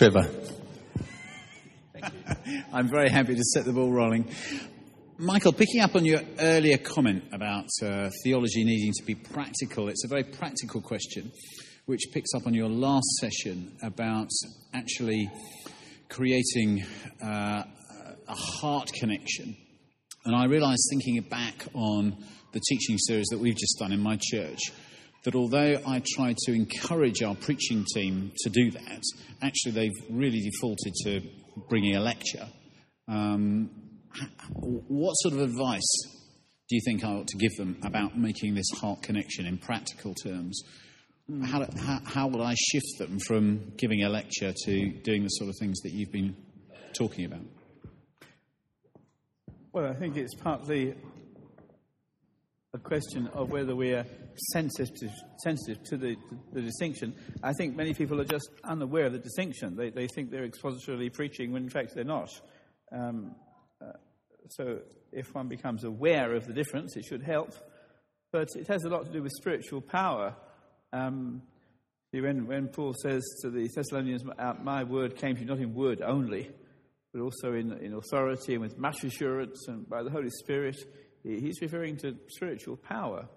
Trevor. I'm very happy to set the ball rolling. Michael, picking up on your earlier comment about uh, theology needing to be practical, it's a very practical question which picks up on your last session about actually creating uh, a heart connection. And I realized thinking back on the teaching series that we've just done in my church that although I try to encourage our preaching team to do that, actually they've really defaulted to bringing a lecture. Um, what sort of advice do you think I ought to give them about making this heart connection in practical terms? How, how, how will I shift them from giving a lecture to doing the sort of things that you've been talking about? Well, I think it's partly a question of whether we are sensitive to, sensitive to the, the, distinction. I think many people are just unaware of the distinction. They, they think they're expositorily preaching when in fact they're not. Um, uh, so if one becomes aware of the difference, it should help. But it has a lot to do with spiritual power. Um, when, when Paul says to the Thessalonians, My word came to you not in word only, but also in, in authority and with much assurance and by the Holy Spirit, he's referring to spiritual power.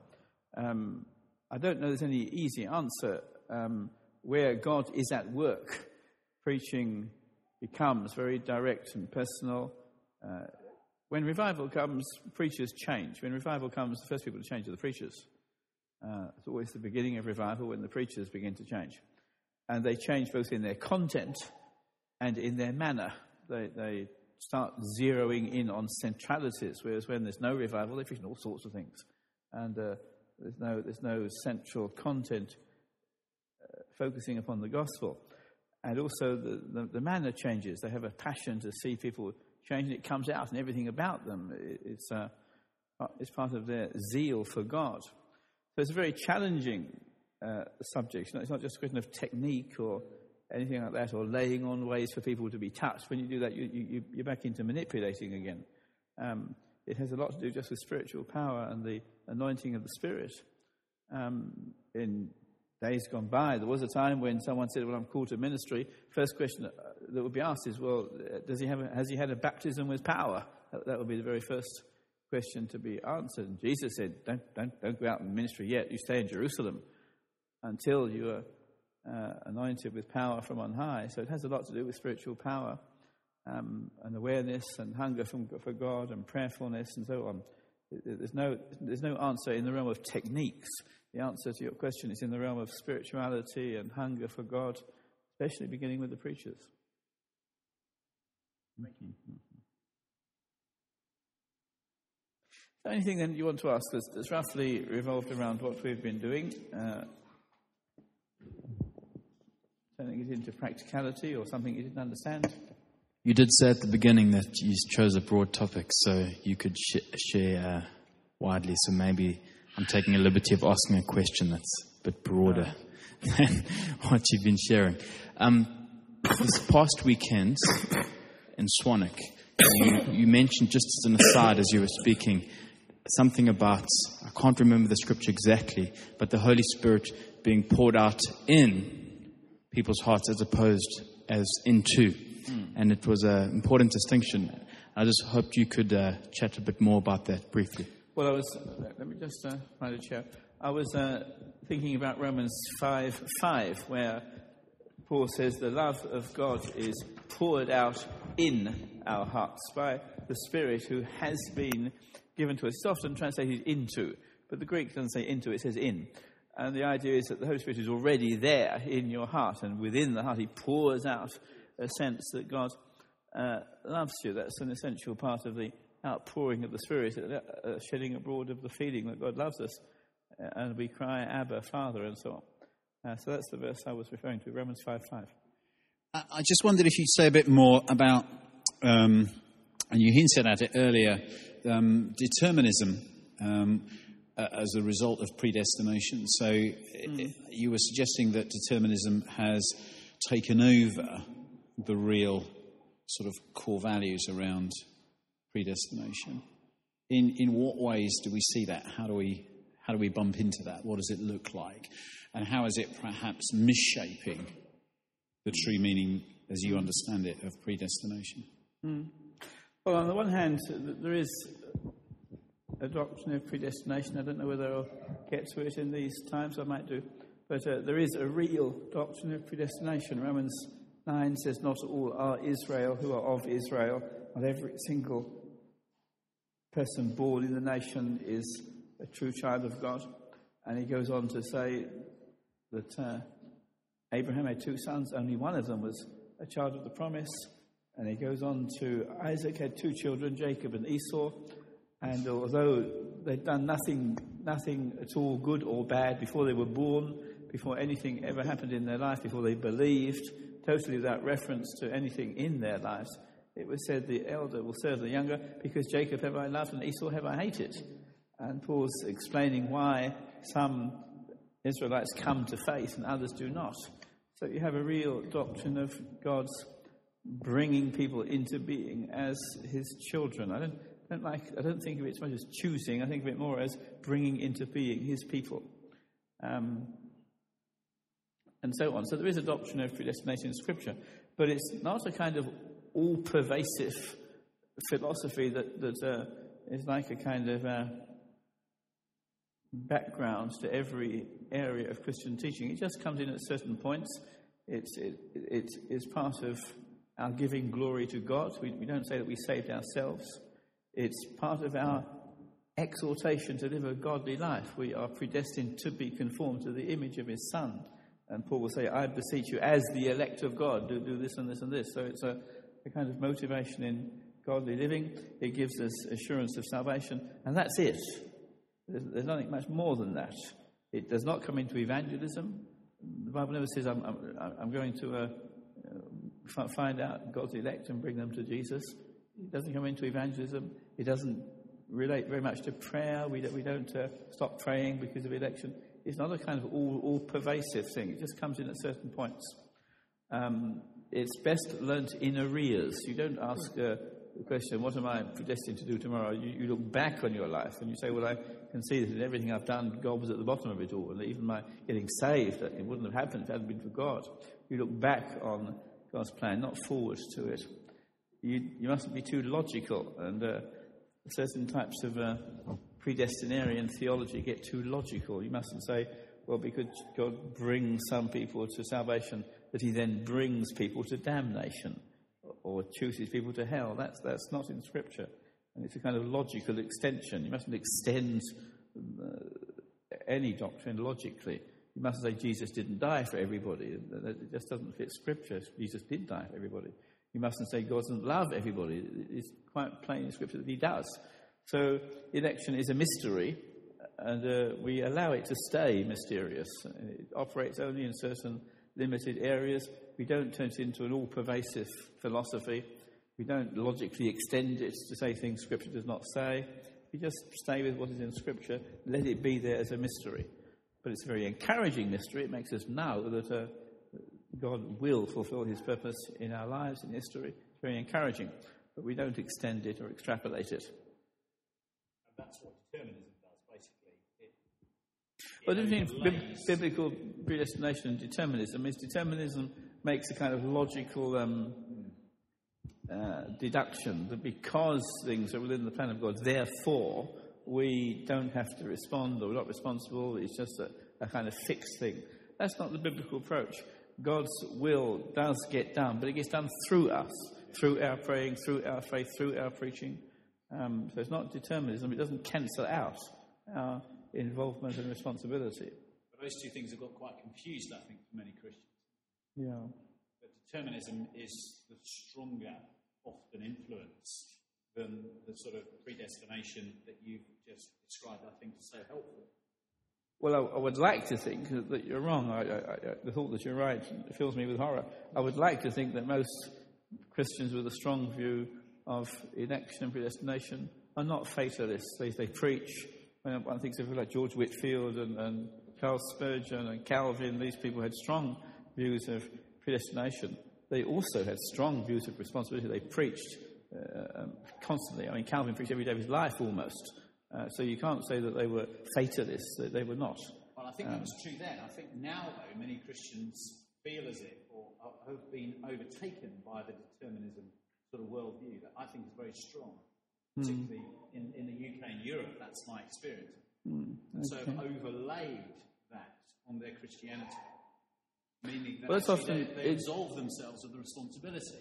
Um, I don't know there's any easy answer um, where God is at work. Preaching becomes very direct and personal. Uh, when revival comes, preachers change. When revival comes, the first people to change are the preachers. Uh, it's always the beginning of revival when the preachers begin to change. And they change both in their content and in their manner. They, they start zeroing in on centralities, whereas when there's no revival, they preach all sorts of things. And uh, there's, no, there's no central content uh, focusing upon the gospel. And also the, the, the, manner changes. They have a passion to see people change, and it comes out in everything about them. It, it's, uh, it's part of their zeal for God. So it's a very challenging uh, subject. It's not just a question of technique or anything like that, or laying on ways for people to be touched. When you do that, you, you, you're back into manipulating again. Um, it has a lot to do just with spiritual power and the anointing of the Spirit. Um, in days gone by, there was a time when someone said, Well, I'm called to ministry. First question that would be asked is, Well, does he have a, has he had a baptism with power? That, that would be the very first question to be answered. And Jesus said, Don't, don't, don't go out in ministry yet. You stay in Jerusalem until you are uh, anointed with power from on high. So it has a lot to do with spiritual power um, and awareness and hunger from, for God and prayerfulness and so on. There's no, there's no answer in the realm of techniques. The answer to your question is in the realm of spirituality and hunger for God, especially beginning with the preachers. Anything then you want to ask us that's roughly revolved around what we've been doing? Uh, turning it into practicality or something you didn't understand? You did say at the beginning that you chose a broad topic so you could sh- share uh, widely. So maybe I'm taking a liberty of asking a question that's a bit broader than what you've been sharing. Um, this past weekend in Swanwick, you, you mentioned just as an aside as you were speaking something about, I can't remember the scripture exactly, but the Holy Spirit being poured out in people's hearts as opposed as into. Mm. And it was an important distinction. I just hoped you could uh, chat a bit more about that briefly. Well, I was, let me just uh, find a chair. I was uh, thinking about Romans 5 5, where Paul says the love of God is poured out in our hearts by the Spirit who has been given to us. It's often translated into, but the Greek doesn't say into, it says in. And the idea is that the Holy Spirit is already there in your heart, and within the heart, He pours out a sense that God uh, loves you. That's an essential part of the outpouring of the Spirit, uh, uh, shedding abroad of the feeling that God loves us. Uh, and we cry, Abba, Father, and so on. Uh, so that's the verse I was referring to, Romans 5 5. I just wondered if you'd say a bit more about, um, and you hinted at it earlier, um, determinism. Um, uh, as a result of predestination. So mm. you were suggesting that determinism has taken over the real sort of core values around predestination. In, in what ways do we see that? How do we, how do we bump into that? What does it look like? And how is it perhaps misshaping the true meaning as you understand it, of predestination? Well, on the one hand, there is a doctrine of predestination. I don't know whether I'll get to it in these times, I might do. But uh, there is a real doctrine of predestination. Romans 9 says, Not all are Israel who are of Israel, not every single person born in the nation is a true child of God. And he goes on to say that uh, Abraham had two sons, only one of them was a child of the promise. And he goes on to Isaac had two children, Jacob and Esau. And although they'd done nothing, nothing at all good or bad before they were born, before anything ever happened in their life, before they believed, totally without reference to anything in their lives, it was said the elder will serve the younger because Jacob have I loved and Esau have I hated. And Paul's explaining why some Israelites come to faith and others do not. So you have a real doctrine of God's bringing people into being as his children. I don't, don't like, I don't think of it so much as choosing, I think of it more as bringing into being his people. Um, and so on. So there is a doctrine of predestination in Scripture, but it's not a kind of all pervasive philosophy that, that uh, is like a kind of uh, background to every area of Christian teaching. It just comes in at certain points. It's, it, it is part of our giving glory to God. We, we don't say that we saved ourselves. It's part of our exhortation to live a godly life. We are predestined to be conformed to the image of His Son. And Paul will say, I beseech you, as the elect of God, do, do this and this and this. So it's a, a kind of motivation in godly living. It gives us assurance of salvation. And that's it. There's, there's nothing much more than that. It does not come into evangelism. The Bible never says, I'm, I'm, I'm going to uh, uh, find out God's elect and bring them to Jesus. It doesn't come into evangelism. It doesn't relate very much to prayer. We don't, we don't uh, stop praying because of election. It's not a kind of all, all pervasive thing. It just comes in at certain points. Um, it's best learnt in arrears. You don't ask uh, the question, What am I predestined to do tomorrow? You, you, look back on your life and you say, Well, I can see that in everything I've done, God was at the bottom of it all. And even my getting saved, it wouldn't have happened if it hadn't been for God. You look back on God's plan, not forward to it. You, you mustn't be too logical, and uh, certain types of uh, predestinarian theology get too logical. You mustn't say, well, because God brings some people to salvation, that he then brings people to damnation or chooses people to hell. That's, that's not in Scripture. And it's a kind of logical extension. You mustn't extend uh, any doctrine logically. You mustn't say Jesus didn't die for everybody. It just doesn't fit Scripture. Jesus did die for everybody. You mustn't say God doesn't love everybody. It's quite plain in Scripture that He does. So election is a mystery, and uh, we allow it to stay mysterious. It operates only in certain limited areas. We don't turn it into an all pervasive philosophy. We don't logically extend it to say things Scripture does not say. We just stay with what is in Scripture, let it be there as a mystery. But it's a very encouraging mystery. It makes us know that uh, God will fulfill his purpose in our lives, in history. It's very encouraging, but we don't extend it or extrapolate it. And that's what determinism does, basically. It, well, the difference between biblical predestination and determinism is determinism makes a kind of logical um, uh, deduction that because things are within the plan of God, therefore we don't have to respond or we're not responsible. It's just a, a kind of fixed thing. That's not the biblical approach. God's will does get done, but it gets done through us, through our praying, through our faith, through our preaching. Um, so it's not determinism, it doesn't cancel out our involvement and responsibility. But those two things have got quite confused, I think, for many Christians. Yeah. But determinism is the stronger, often influence than the sort of predestination that you've just described, I think, is so helpful. Well, I, I, would like to think that you're wrong. I, I, the thought that you're right fills me with horror. I would like to think that most Christians with a strong view of election and predestination are not fatalists. They, they preach. One thinks of people like George Whitefield and, and Charles Spurgeon and Calvin, these people had strong views of predestination. They also had strong views of responsibility. They preached uh, um, constantly. I mean, Calvin preached every day of his life almost. Uh, so you can't say that they were fatalists. That they were not. Well, I think that um, was true then. I think now, though, many Christians feel as if, or have been overtaken by the determinism sort of worldview that I think is very strong, hmm. particularly in, in the UK and Europe. That's my experience. And so have overlaid that on their Christianity, meaning that Well, often- they, they absolve themselves of the responsibility.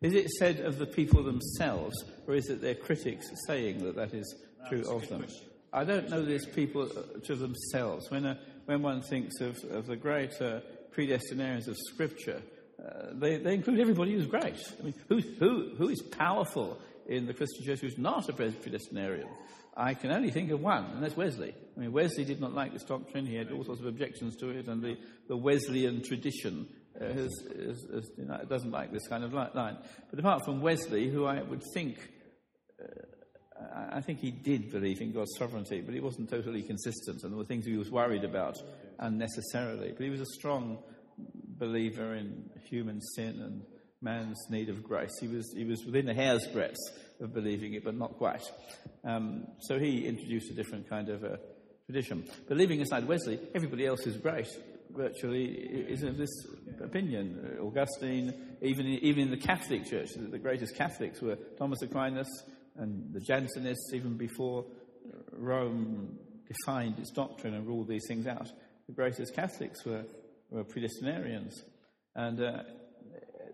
Is it said of the people themselves, or is it their critics saying that that is true of them? question. I don't know these people uh, to themselves. When, uh, when one thinks of, of the great uh, predestinarians of Scripture, uh, they, they include everybody who's great. I mean, who, who, who is powerful in the Christian church who's not a predestinarian? I can only think of one, and that's Wesley. I mean, Wesley did not like this doctrine. He had all sorts of objections to it, and the, the Wesleyan tradition uh, has, has, has, you know, doesn't like this kind of line. But apart from Wesley, who I would think I- I think he did believe in God's sovereignty, but he wasn't totally consistent, and there were things he was worried about unnecessarily. But he was a strong believer in human sin and man's need of grace. He was, he was within a hair's breadth of believing it, but not quite. Um, so he introduced a different kind of uh, tradition. But leaving aside Wesley, everybody else is great virtually is of this opinion. Augustine, even even in the Catholic Church, the greatest Catholics were Thomas Aquinas and the Jansenists, even before Rome defined its doctrine and ruled these things out. The greatest Catholics were, were predestinarians. And uh,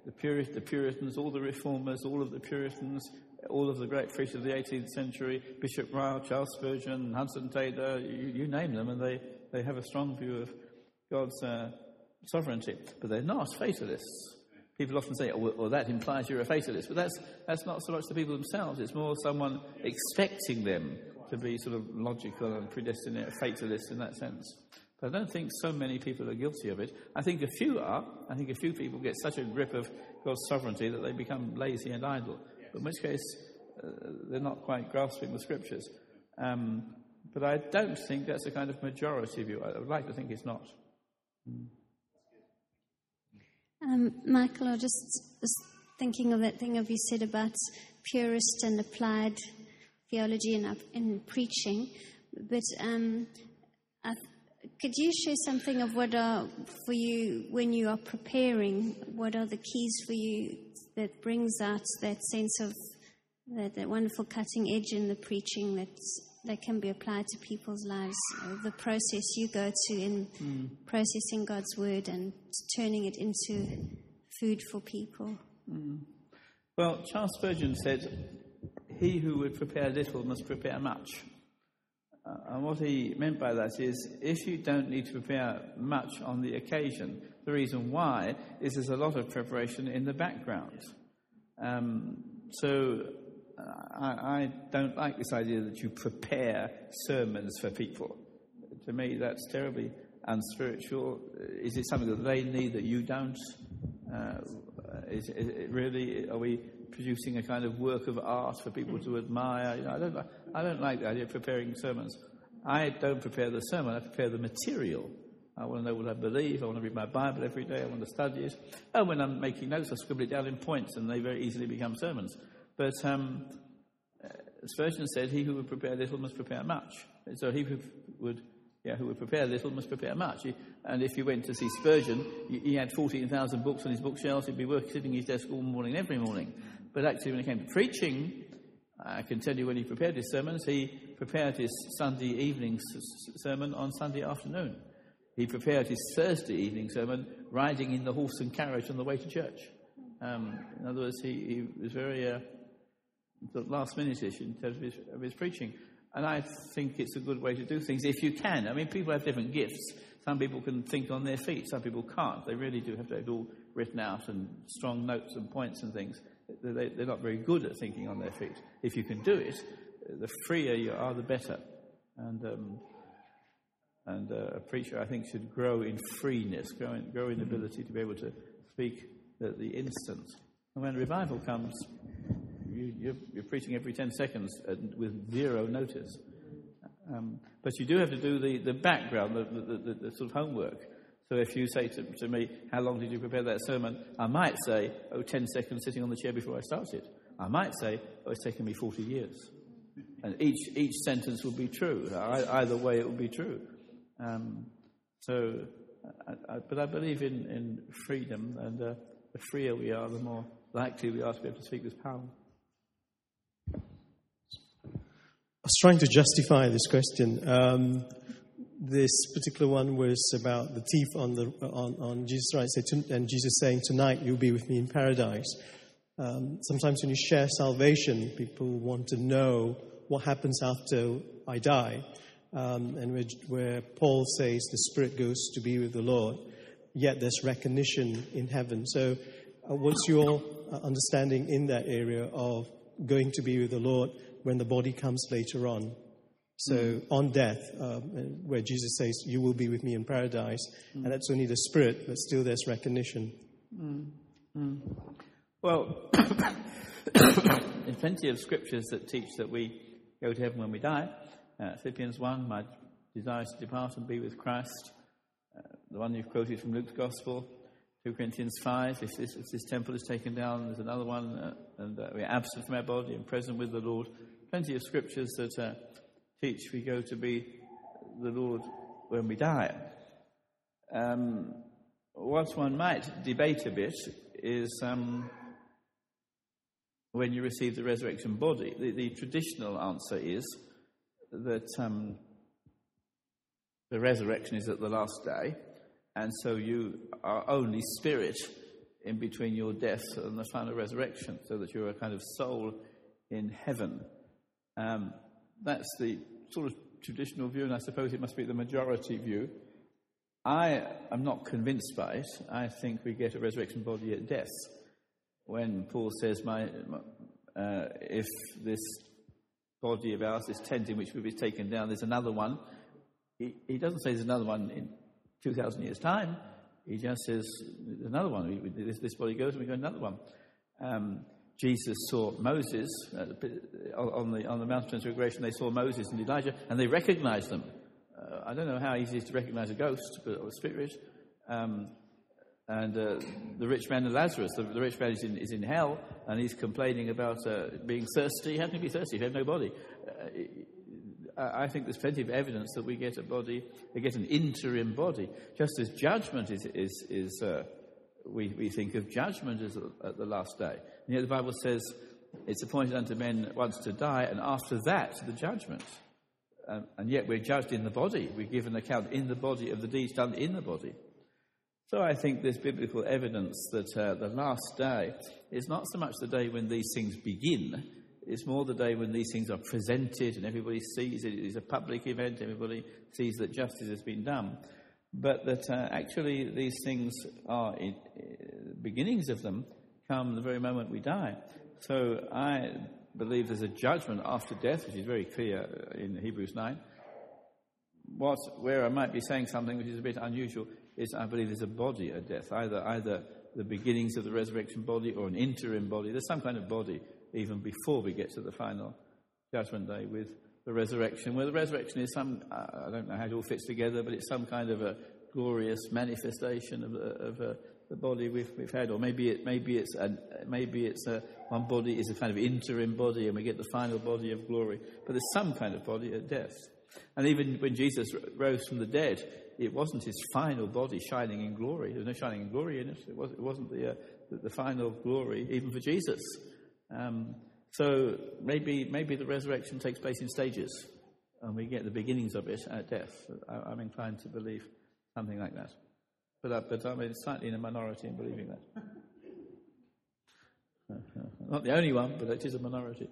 the, Puri- the Puritans, all the reformers, all of the Puritans, all of the great priests of the 18th century, Bishop Ryle, Charles Spurgeon, Hudson Taylor, you, you name them, and they, they have a strong view of God's uh, sovereignty. But they're not fatalists. People often say, oh, well, that implies you're a fatalist. But that's, that's not so much the people themselves, it's more someone expecting them to be sort of logical and predestinate, fatalist in that sense. But I don't think so many people are guilty of it. I think a few are. I think a few people get such a grip of God's sovereignty that they become lazy and idle. In which case, uh, they're not quite grasping the scriptures. Um, but I don't think that's a kind of majority view. I would like to think it's not. Um, Michael, I just was thinking of that thing of you said about purist and applied theology in, in preaching. But um, I, could you share something of what are for you when you are preparing? What are the keys for you that brings out that sense of that, that wonderful cutting edge in the preaching that that can be applied to people's lives? Uh, the process you go to in processing God's word and turning it into food for people. Well, Charles Spurgeon said, He who would prepare little must prepare much. Uh, and what he meant by that is if you don't need to prepare much on the occasion, the reason why is there's a lot of preparation in the background. Um, so I, I don't like this idea that you prepare sermons for people. To me, that's terribly unspiritual. Is it something that they need that you don't? Uh, is, is it really? Are we producing a kind of work of art for people to admire? You know, I don't. I don't like the idea of preparing sermons. I don't prepare the sermon. I prepare the material. I want to know what I believe. I want to read my Bible every day. I want to study it. And when I'm making notes, I scribble it down in points, and they very easily become sermons. But um, Spurgeon said, "He who would prepare little must prepare much." So he would, yeah, who would prepare little must prepare much. And if you went to see Spurgeon, he had fourteen thousand books on his bookshelves. He'd be working, sitting at his desk all morning, every morning. But actually, when it came to preaching, I can tell you when he prepared his sermons, he prepared his Sunday evening sermon on Sunday afternoon. He prepared his Thursday evening sermon riding in the horse and carriage on the way to church. Um, in other words, he, he was very uh, of last minute-ish in terms of his, of his preaching. And I think it's a good way to do things if you can. I mean, people have different gifts. Some people can think on their feet, some people can't. They really do have to have it all written out and strong notes and points and things. They, they're not very good at thinking on their feet. If you can do it, the freer you are, the better. And, um, and uh, a preacher, I think, should grow in freeness, grow in, grow in ability to be able to speak at the instant. And when revival comes, you, you're, you're preaching every 10 seconds uh, with zero notice. Um, but you do have to do the, the background, the, the, the, the sort of homework. So if you say to, to me, How long did you prepare that sermon? I might say, Oh, 10 seconds sitting on the chair before I started. I might say, Oh, it's taken me 40 years. And each, each sentence would be true. I, either way, it would be true. Um, so I, I, but I believe in, in freedom, and uh, the freer we are, the more likely we are to be able to speak with power. I was trying to justify this question. Um, this particular one was about the thief on, the, on, on Jesus' right, and Jesus saying, Tonight you'll be with me in paradise. Um, sometimes when you share salvation, people want to know what happens after I die. Um, and where, where, Paul says the Spirit goes to be with the Lord, yet there's recognition in heaven. So, uh, what's your uh, understanding in that area of going to be with the Lord when the body comes later on? So, mm. on death, um, where Jesus says, You will be with me in paradise, mm. and that's only the Spirit, but still there's recognition. Mm. Well, there's plenty of scriptures that teach that we go to heaven when we die. Uh, Philippians 1, my desire is to depart and be with Christ. Uh, the one you've quoted from Luke's Gospel. 2 Corinthians 5, if this, if this temple is taken down, there's another one, uh, and uh, we're absent from our body and present with the Lord. Plenty of scriptures that uh, teach we go to be the Lord when we die. Um, what one might debate a bit is um, when you receive the resurrection body. The, the traditional answer is that um, the resurrection is at the last day, and so you are only spirit in between your death and the final resurrection, so that you're a kind of soul in heaven. Um, that's the sort of traditional view, and I suppose it must be the majority view. I am not convinced by it. I think we get a resurrection body at death. When Paul says, my, uh, if this body of ours, this tent in which we be taken down, there's another one. He, he doesn't say there's another one in 2,000 years' time. He just says there's another one. This, this, body goes and we go another one. Um, Jesus saw Moses uh, on, the, on the Mount of Transfiguration. They saw Moses and Elijah and they recognized them. Uh, I don't know how easy it is to recognize a ghost, but or a spirit. Um, and uh, the rich man and Lazarus, the, the rich man is in, is in, hell, and he's complaining about uh, being thirsty. How can he be thirsty if he has no body? Uh, I think there's plenty of evidence that we get a body, we get an interim body. Just as judgment is, is, is we, we think of judgment as at the last day. And yet the Bible says it's appointed unto men once to die, and after that, the judgment. Um, and yet we're judged in the body. We give an account in the body of the deeds done in the body. So I think there's biblical evidence that uh, the last day is not so much the day when these things begin, it's more the day when these things are presented and everybody sees it. It is a public event, everybody sees that justice has been done. But that uh, actually these things are, in, uh, beginnings of them come the very moment we die. So I believe there's a judgment after death, which is very clear in Hebrews 9. What, where I might be saying something which is a bit unusual is I believe there's a body at death, either, either the beginnings of the resurrection body or an interim body. There's some kind of body even before we get to the final judgment day with the resurrection, where the resurrection is some, I don't know how it all fits together, but it's some kind of a glorious manifestation of, of uh, the body we've, we've had, or maybe it maybe it's a, maybe it's a, one body is a kind of interim body, and we get the final body of glory. But there's some kind of body at death, and even when Jesus rose from the dead, it wasn't his final body shining in glory. There was no shining in glory in it. It, was, not the, uh, the, the, final glory, even for Jesus. Um, so maybe, maybe the resurrection takes place in stages, and we get the beginnings of it at death. I, am inclined to believe something like that. But, uh, but I'm slightly in a minority in believing that. Not the only one, but it is a minority.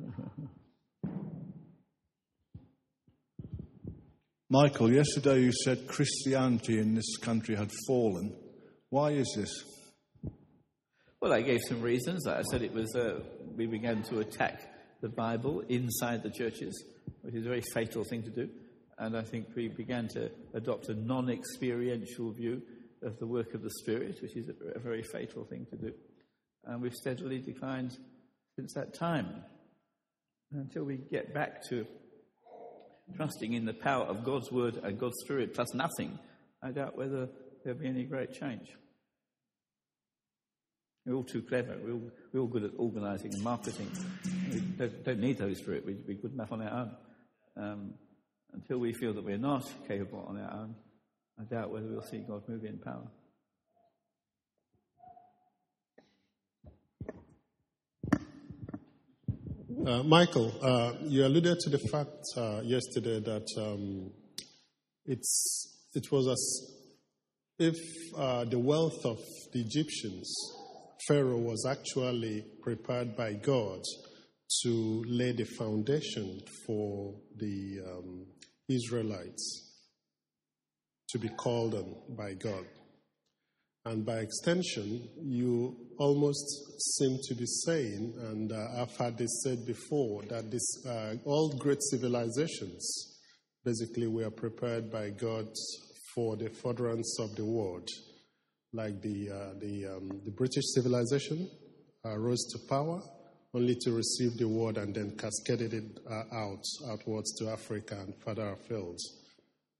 Michael, yesterday you said Christianity in this country had fallen. Why is this? Well, I gave some reasons. I said it was uh, we began to attack the Bible inside the churches, which is a very fatal thing to do. And I think we began to adopt a non experiential view of the work of the Spirit, which is a, very fatal thing to do. And we've steadily declined since that time until we get back to trusting in the power of God's word and God's spirit plus nothing, I doubt whether there'll be any great change. We're all too clever. We're all, we're all good at organising and marketing. We don't, don't need those for it. We, we're good enough on our own. Um, until we feel that we're not capable on our own, I doubt whether we'll see God move in power. Uh, Michael, uh, you alluded to the fact uh, yesterday that um, it's, it was as if uh, the wealth of the Egyptians, Pharaoh was actually prepared by God to lay the foundation for the um, Israelites to be called on by God. And by extension, you almost seem to be saying, and uh, I've had this said before, that this, uh, all great civilizations basically were prepared by God for the furtherance of the world. Like the, uh, the, um, the British civilization uh, rose to power only to receive the word and then cascaded it uh, out, outwards to Africa and further afield.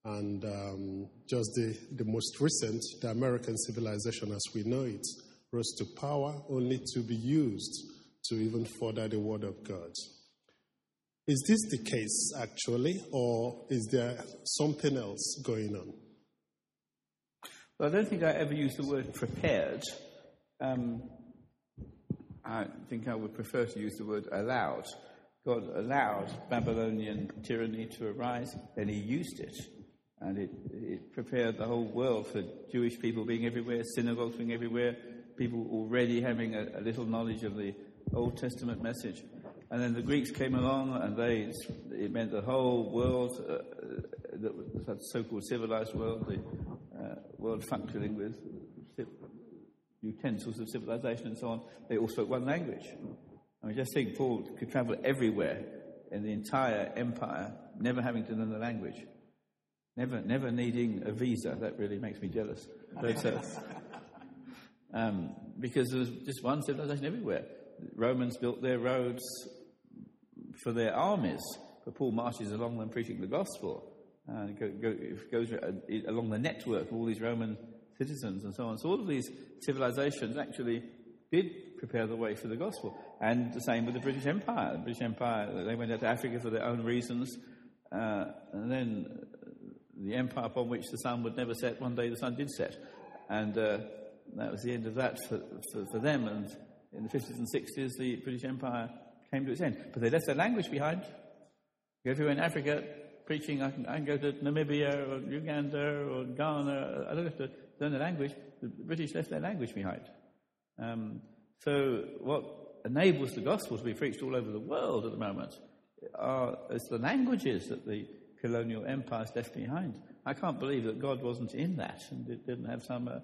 And um, just the, the most recent, the American civilization as we know it, rose to power only to be used to even further the word of God. Is this the case actually, or is there something else going on? Well, I don't think I ever used the word prepared. Um, I think I would prefer to use the word allowed. God allowed Babylonian tyranny to arise, and He used it. And it, it prepared the whole world for Jewish people being everywhere, synagogues being everywhere, people already having a, a little knowledge of the Old Testament message. And then the Greeks came along, and they it meant the whole world, uh, the so-called civilized world, the uh, world functioning with utensils of civilization and so on, they all spoke one language. I mean, just think Paul could travel everywhere in the entire empire, never having to learn the language. Never, never needing a visa. That really makes me jealous. But, uh, um, because there was just one civilization everywhere. Romans built their roads for their armies, but Paul marches along them preaching the gospel. And go, go, goes uh, along the network of all these Roman citizens and so on. So all of these civilizations actually did prepare the way for the gospel. And the same with the British Empire. The British Empire, they went out to Africa for their own reasons. Uh, and then the empire upon which the sun would never set, one day the sun did set. And uh, that was the end of that for, for, for, them. And in the 50s and 60s, the British Empire came to its end. But they left their language behind. Go everywhere in Africa preaching, I can, I can go to Namibia or Uganda or Ghana. I don't have to learn the language. The British left their language behind. Um, so, what enables the gospel to be preached all over the world at the moment are is the languages that the colonial empires left behind. I can't believe that God wasn't in that and didn't have some uh,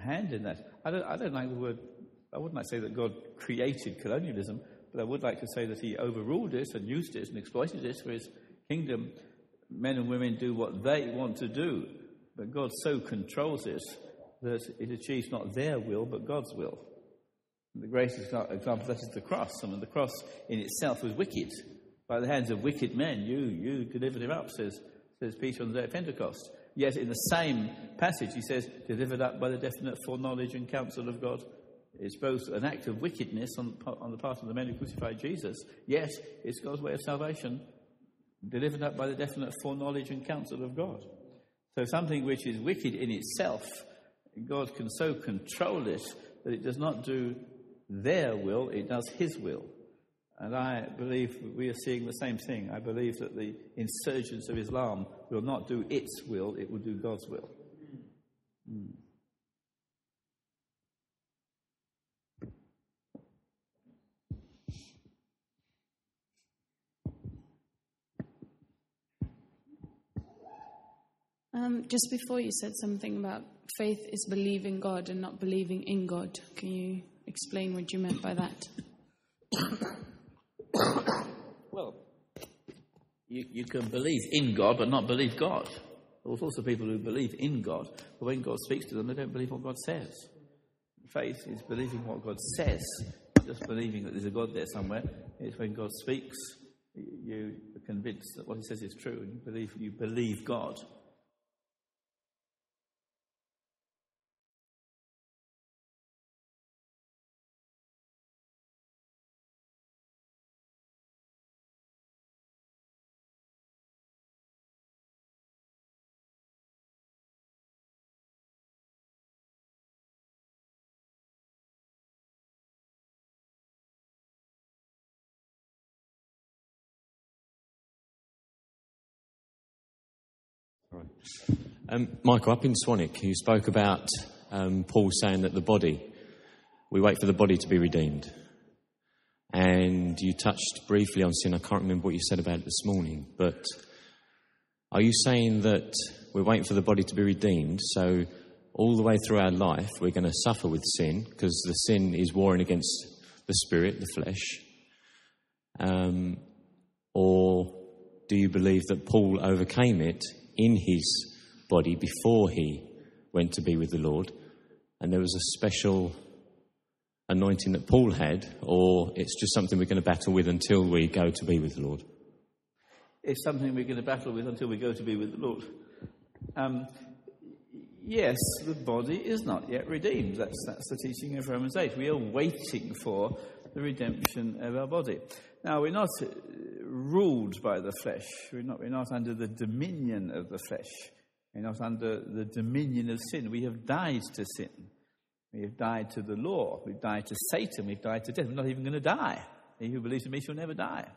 hand in that. I don't, I don't like the word, I wouldn't like to say that God created colonialism, but I would like to say that he overruled it and used it and exploited it for his kingdom. Men and women do what they want to do, but God so controls it that it achieves not their will, but God's will. And the greatest example that is the cross. I mean, the cross in itself was wicked by the hands of wicked men. You, you delivered him up, says, says Peter on the day of Pentecost. Yet in the same passage, he says, delivered up by the definite foreknowledge and counsel of God. It's both an act of wickedness on, on the part of the men who crucified Jesus, yet it's God's way of salvation, delivered up by the definite foreknowledge and counsel of God. So something which is wicked in itself, God can so control it that it does not do their will, it does His will. And I believe we are seeing the same thing. I believe that the insurgents of Islam will not do its will, it will do God's will. Mm. Um, just before you said something about faith is believing God and not believing in God. Can you explain what you meant by that? Well, you, you can believe in God but not believe God. There's also people who believe in God, but when God speaks to them, they don't believe what God says. Faith is believing what God says, just believing that there's a God there somewhere. It's when God speaks, you are convinced that what He says is true, and you believe you believe God. Um, Michael, up in Swanwick, you spoke about um, Paul saying that the body, we wait for the body to be redeemed. And you touched briefly on sin. I can't remember what you said about it this morning, but are you saying that we're waiting for the body to be redeemed? So all the way through our life, we're going to suffer with sin because the sin is warring against the spirit, the flesh. Um, or do you believe that Paul overcame it in his body before he went to be with the Lord? And there was a special anointing that Paul had, or it's just something we're going to battle with until we go to be with the Lord? It's something we're going to battle with until we go to be with the Lord. Um, yes, the body is not yet redeemed. That's, that's the teaching of Romans 8. We are waiting for the redemption of our body. Now, we're not uh, ruled by the flesh, we're not, we're not under the dominion of the flesh, we're not under the dominion of sin. We have died to sin. We have died to the law. We've died to Satan. We've died to death. We're not even going to die. He who believes in me shall never die.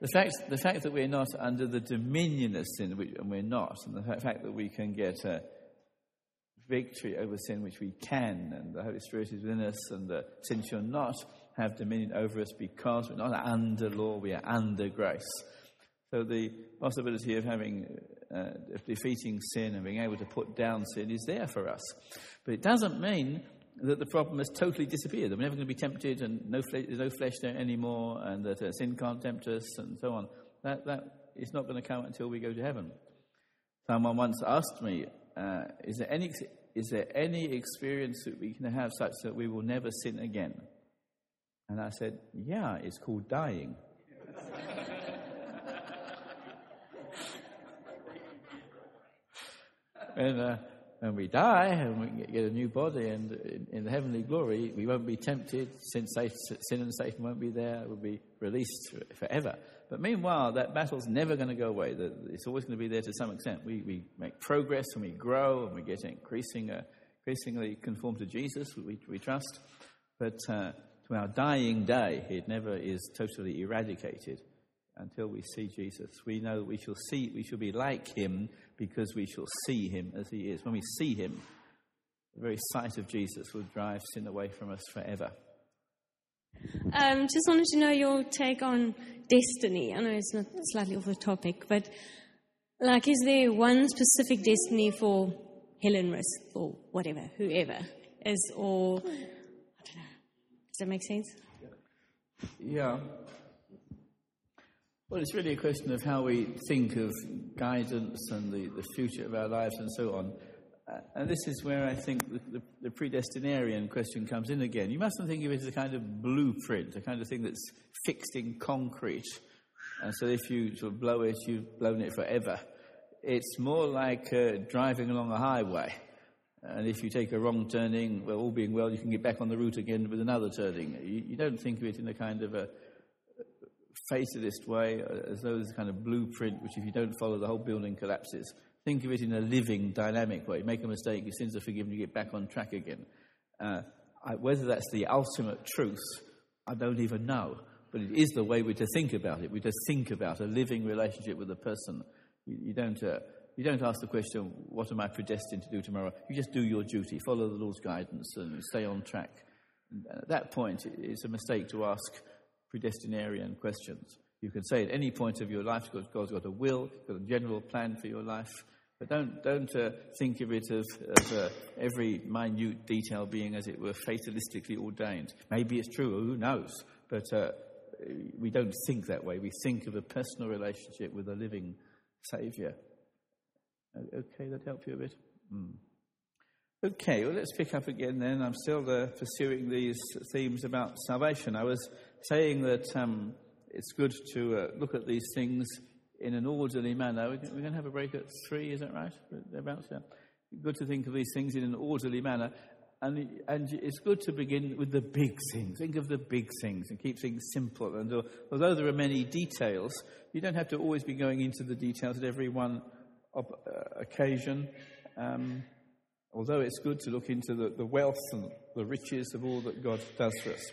The fact, the fact that we're not under the dominion of sin, and we're not, and the fact that we can get a victory over sin, which we can, and the Holy Spirit is within us, and that sin shall not have dominion over us because we're not under law, we are under grace. So the possibility of having, uh, of defeating sin and being able to put down sin is there for us. But it doesn't mean that the problem has totally disappeared. We're never going to be tempted, and no there's no flesh there anymore, and that uh, sin can't tempt us, and so on. That, that is not going to come until we go to heaven. Someone once asked me, uh, is, there any, is there any experience that we can have such that we will never sin again? And I said, Yeah, it's called dying. and uh, when we die and we get a new body and in, in the heavenly glory, we won't be tempted. Sin, sin and Satan won't be there. We'll be released forever. But meanwhile, that battle's never going to go away. It's always going to be there to some extent. We, we make progress and we grow and we get increasing, uh, increasingly conform to Jesus, we, we trust. But uh, our dying day, it never is totally eradicated until we see Jesus. We know that we shall see, we shall be like him because we shall see him as he is. When we see him, the very sight of Jesus will drive sin away from us forever. Um, just wanted to know your take on destiny. I know it's not slightly off the topic, but like, is there one specific destiny for Helen Risk or whatever, whoever is, or. Does that make sense? Yeah. Well, it's really a question of how we think of guidance and the, the future of our lives and so on. Uh, and this is where I think the, the, the, predestinarian question comes in again. You mustn't think of it as a kind of blueprint, a kind of thing that's fixed in concrete. And so if you sort of blow it, you've blown it forever. It's more like uh, driving along a highway. And if you take a wrong turning, well, all being well, you can get back on the route again with another turning. You, you don't think of it in a kind of a fatalist way, uh, as though there's a kind of blueprint which, if you don't follow, the whole building collapses. Think of it in a living, dynamic way. Make a mistake, your sins are forgiven, you get back on track again. Uh, I, whether that's the ultimate truth, I don't even know. But it is the way we're to think about it. We're to think about a living relationship with a person. You, you don't, uh, you don't ask the question, what am I predestined to do tomorrow? You just do your duty, follow the Lord's guidance, and stay on track. And at that point, it's a mistake to ask predestinarian questions. You can say at any point of your life, God's got a will, got a general plan for your life, but don't, don't uh, think of it as, as uh, every minute detail being, as it were, fatalistically ordained. Maybe it's true, who knows? But uh, we don't think that way. We think of a personal relationship with a living Saviour. Okay, that help you a bit? Mm. Okay, well, let's pick up again then. I'm still uh, pursuing these themes about salvation. I was saying that um, it's good to uh, look at these things in an orderly manner. We're going to have a break at three, is that right? Thereabouts, yeah. Good to think of these things in an orderly manner. And, and it's good to begin with the big things. Think of the big things and keep things simple. And although there are many details, you don't have to always be going into the details at every one occasion. Um, although it's good to look into the, the wealth and the riches of all that God does for us.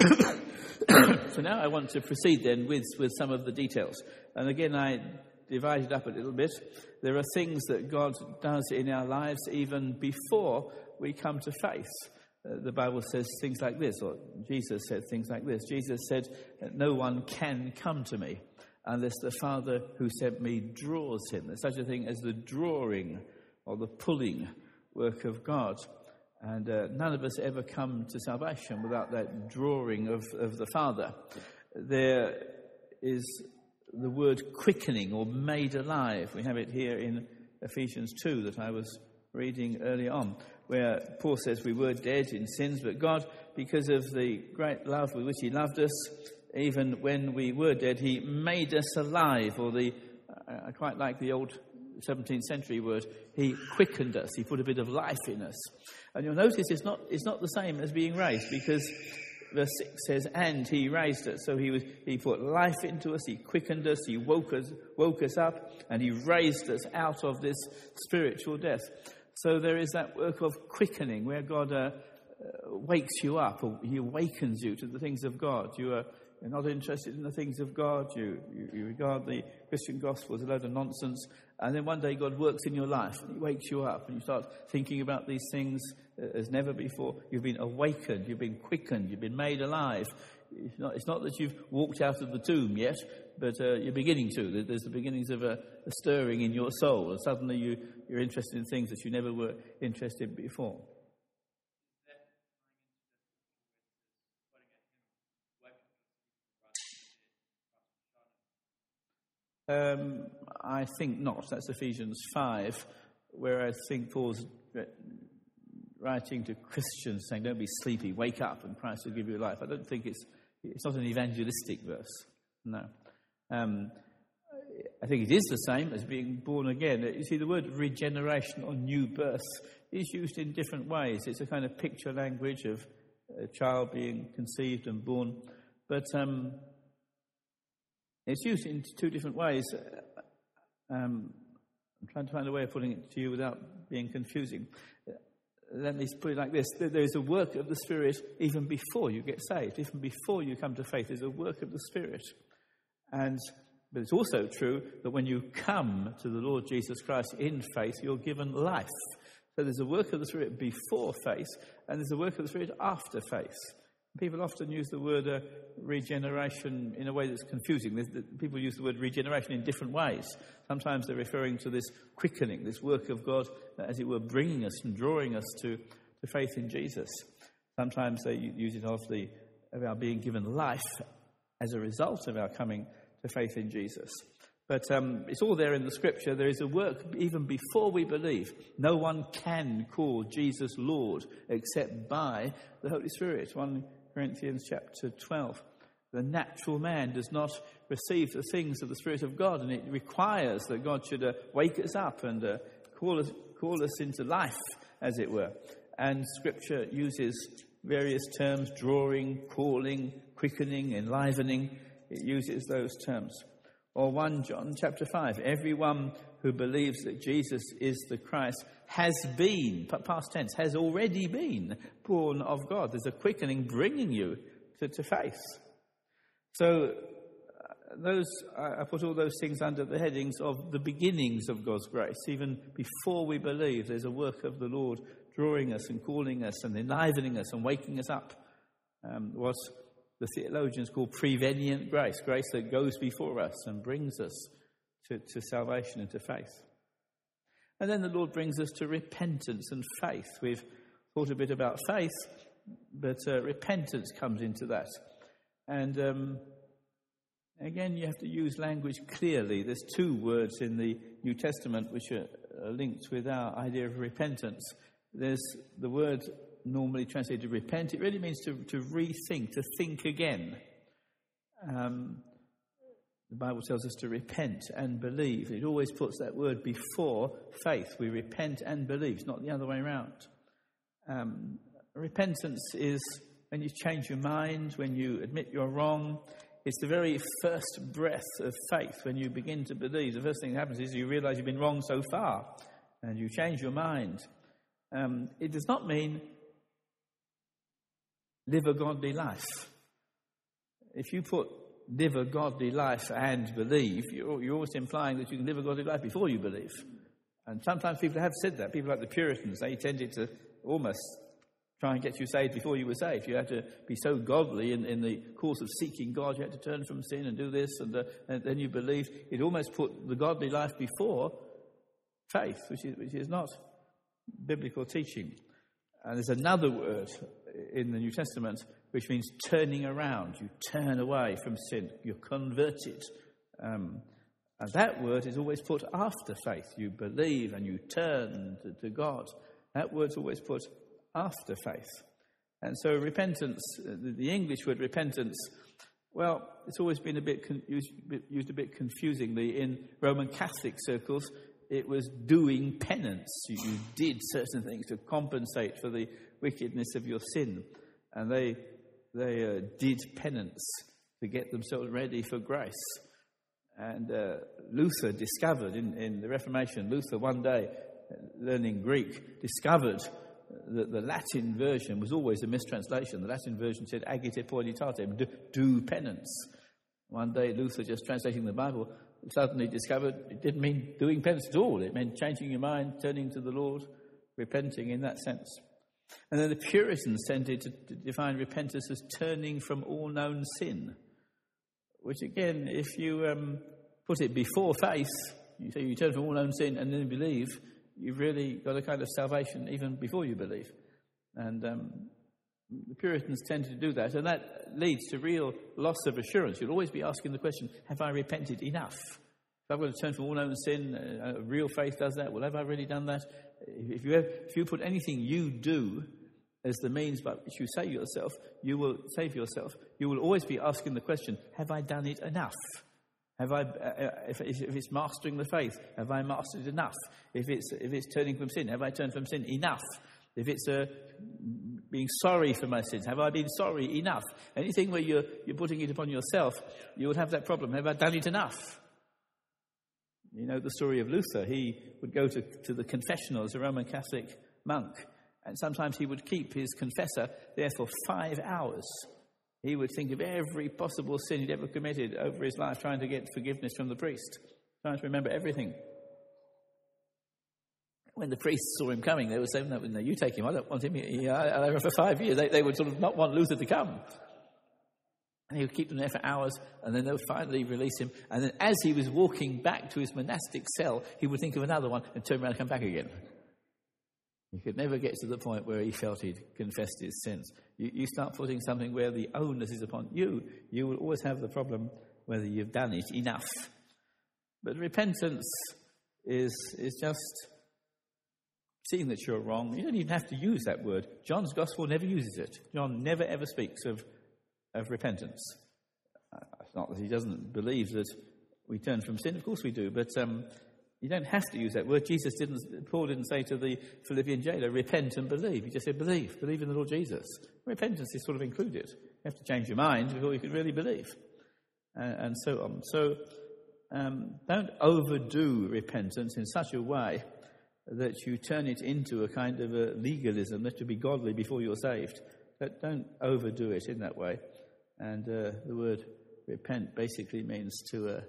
so now I want to proceed then with, with some of the details. And again, I divided up a little bit. There are things that God does in our lives even before we come to faith. Uh, the Bible says things like this, or Jesus said things like this. Jesus said, No one can come to me unless the Father who sent me draws him. There's such a thing as the drawing or the pulling work of God. And uh, none of us ever come to salvation without that drawing of, of the Father. There is the word quickening or made alive. We have it here in Ephesians 2 that I was reading earlier on, where Paul says we were dead in sins, but God, because of the great love with which He loved us, even when we were dead, He made us alive, or the, I quite like the old 17th century word, He quickened us, He put a bit of life in us. And you'll notice it's not, it's not the same as being raised, because verse 6 says, and he raised us. So he, was, he put life into us, he quickened us, he woke us, woke us up, and he raised us out of this spiritual death. So there is that work of quickening where God uh, uh, wakes you up, or he awakens you to the things of God. You are you're not interested in the things of God. You, you, you, regard the Christian gospel as a load of nonsense. And then one day God works in your life and He wakes you up and you start thinking about these things as never before. You've been awakened, you've been quickened, you've been made alive. It's not, it's not that you've walked out of the tomb yet, but uh, you're beginning to. There's the beginnings of a, a stirring in your soul, and suddenly you, you're interested in things that you never were interested in before. Um, I think not. That's Ephesians 5, where I think Paul's writing to Christians saying, Don't be sleepy, wake up, and Christ will give you life. I don't think it's, it's not an evangelistic verse. No. Um, I think it is the same as being born again. You see, the word regeneration or new birth is used in different ways. It's a kind of picture language of a child being conceived and born. But um, it's used in two different ways. Um, I'm trying to find a way of putting it to you without being confusing let me put it like this there is a work of the Spirit even before you get saved, even before you come to faith. There's a work of the Spirit. And, but it's also true that when you come to the Lord Jesus Christ in faith, you're given life. So there's a work of the Spirit before faith, and there's a work of the Spirit after faith. People often use the word uh, regeneration in a way that's confusing. People use the word regeneration in different ways. Sometimes they're referring to this quickening, this work of God, uh, as it were, bringing us and drawing us to, to faith in Jesus. Sometimes they use it of, the, of our being given life as a result of our coming to faith in Jesus. But um, it's all there in the scripture. There is a work even before we believe. No one can call Jesus Lord except by the Holy Spirit. 1 Corinthians chapter 12. The natural man does not receive the things of the Spirit of God, and it requires that God should uh, wake us up and uh, call, us, call us into life, as it were. And Scripture uses various terms drawing, calling, quickening, enlivening. It uses those terms. Or 1 John chapter 5 everyone who believes that Jesus is the Christ has been, past tense, has already been born of God. There's a quickening bringing you to, to faith. So, uh, those, I put all those things under the headings of the beginnings of God's grace. Even before we believe, there's a work of the Lord drawing us and calling us and enlivening us and waking us up. Um, the theologians call prevenient grace, grace that goes before us and brings us to, to salvation and to faith. And then the Lord brings us to repentance and faith. We've thought a bit about faith, but uh, repentance comes into that. And um, again, you have to use language clearly. There's two words in the New Testament which are linked with our idea of repentance. There's the word normally translated to repent, it really means to, to rethink, to think again. Um, the Bible tells us to repent and believe. It always puts that word before faith. We repent and believe, not the other way around. Um, repentance is when you change your mind, when you admit you're wrong. It's the very first breath of faith when you begin to believe. The first thing that happens is you realize you've been wrong so far and you change your mind. Um, it does not mean live a godly life. If you put live a godly life and believe, you're, you're almost implying that you can live a godly life before you believe. And sometimes people have said that. People like the Puritans, they tended to almost try and get you saved before you were saved. You had to be so godly in, in the course of seeking God. You had to turn from sin and do this, and, uh, and then you believed. It almost put the godly life before faith, which is, which is not biblical teaching. And there's another word in the New Testament which means turning around. You turn away from sin. You're converted. Um, and that word is always put after faith. You believe and you turn to, to God. That word's always put after faith. And so repentance, the English word repentance, well, it's always been a bit con- used, used, a bit confusingly in Roman Catholic circles. It was doing penance. You, you did certain things to compensate for the wickedness of your sin. And they, they uh, did penance to get themselves ready for grace. And uh, Luther discovered in, in the Reformation, Luther one day, learning Greek, discovered that the Latin version was always a mistranslation. The Latin version said agite poenitatem, do, do penance. One day, Luther, just translating the Bible, suddenly discovered it didn't mean doing penance at all. It meant changing your mind, turning to the Lord, repenting in that sense. And then the Puritans tended to define repentance as turning from all known sin which again, if you um, put it before faith, you say you turn from all known sin and then believe, you've really got a kind of salvation even before you believe. And um, the Puritans tended to do that, and that leads to real loss of assurance. You'll always be asking the question, Have I repented enough? If I've got to turn from all known sin, uh, real faith does that. Well, have I really done that? If you, have, if you put anything you do as the means by which you save yourself, you will save yourself. You will always be asking the question, have I done it enough? Have I, uh, uh if, if, it's mastering the faith, have I mastered enough? If it's, if it's turning from sin, have I turned from sin enough? If it's uh, being sorry for my sins, have I been sorry enough? Anything where you're, you're putting it upon yourself, you would have that problem. Have I done it enough? You know the story of Luther. He would go to, to the confessional as a Roman Catholic monk and sometimes he would keep his confessor there for five hours. He would think of every possible sin he'd ever committed over his life, trying to get forgiveness from the priest, trying to remember everything. When the priests saw him coming, they would say, No, no you take him. I don't want him. here for five years. They, they would sort of not want Luther to come. And he would keep them there for hours, and then they would finally release him. And then, as he was walking back to his monastic cell, he would think of another one and turn around and come back again. He could never get to the point where he felt he'd confessed his sins. You, you, start putting something where the onus is upon you, you will always have the problem whether you've done it enough. But repentance is, is just seeing that you're wrong. You don't even have to use that word. John's gospel never uses it. John never ever speaks of, of repentance. Uh, it's not that he doesn't believe that we turn from sin, of course we do, but um, you don't have to use that word. Jesus didn't, Paul didn't say to the Philippian jailer, repent and believe. He just said, believe, believe in the Lord Jesus. Repentance is sort of included. You have to change your mind before you can really believe. Uh, and so on. So um, don't overdo repentance in such a way that you turn it into a kind of a legalism that to be godly before you're saved. But don't overdo it in that way. And uh, the word repent basically means to. Uh,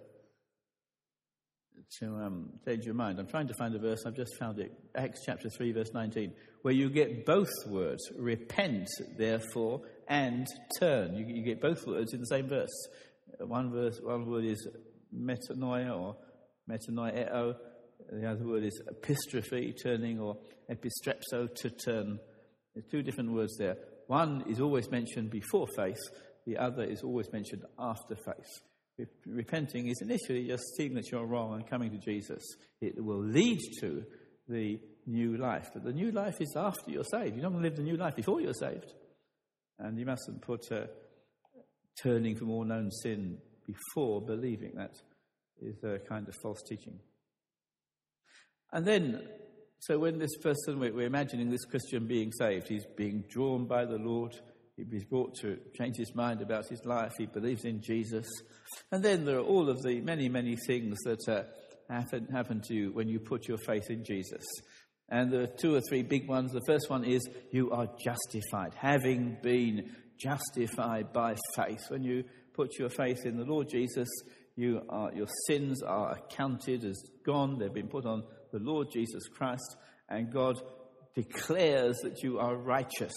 to um, change your mind. I'm trying to find a verse, I've just found it. Acts chapter 3, verse 19, where you get both words, repent, therefore, and turn. You, you get both words in the same verse. One, verse, one word is metanoia or metanoeo. The other word is epistrophe, turning, or epistrepso, to turn. There's two different words there. One is always mentioned before faith, the other is always mentioned after faith. Repenting is initially just seeing that you're wrong and coming to Jesus. It will lead to the new life. But the new life is after you're saved. You're not going to live the new life before you're saved. And you mustn't put uh, turning from all known sin before believing. That is a kind of false teaching. And then, so when this person, we're imagining this Christian being saved, he's being drawn by the Lord He's brought to change his mind about his life. He believes in Jesus. And then there are all of the many, many things that uh, happen, happen to you when you put your faith in Jesus. And there are two or three big ones. The first one is you are justified, having been justified by faith. When you put your faith in the Lord Jesus, you are, your sins are accounted as gone. They've been put on the Lord Jesus Christ, and God declares that you are righteous.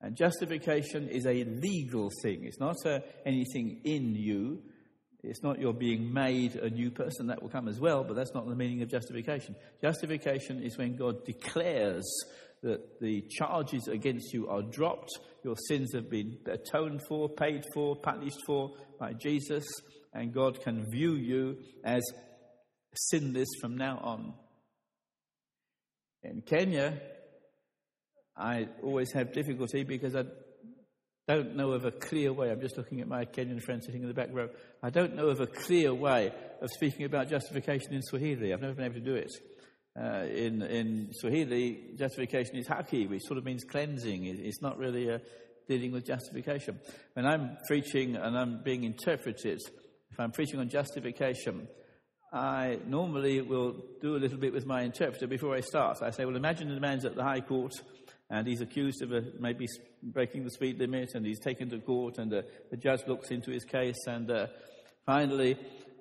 And justification is a legal thing. It's not uh, anything in you. It's not you're being made a new person. That will come as well, but that's not the meaning of justification. Justification is when God declares that the charges against you are dropped, your sins have been atoned for, paid for, punished for by Jesus, and God can view you as sinless from now on. In Kenya, I always have difficulty because I don't know of a clear way. I'm just looking at my Kenyan friend sitting in the back row. I don't know of a clear way of speaking about justification in Swahili. I've never been able to do it. Uh, in, in Swahili, justification is haki, which sort of means cleansing. It's not really uh, dealing with justification. When I'm preaching and I'm being interpreted, if I'm preaching on justification, I normally will do a little bit with my interpreter before I start. I say, well, imagine the man's at the High Court and he's accused of a, maybe breaking the speed limit, and he's taken to court, and uh, the judge looks into his case, and uh, finally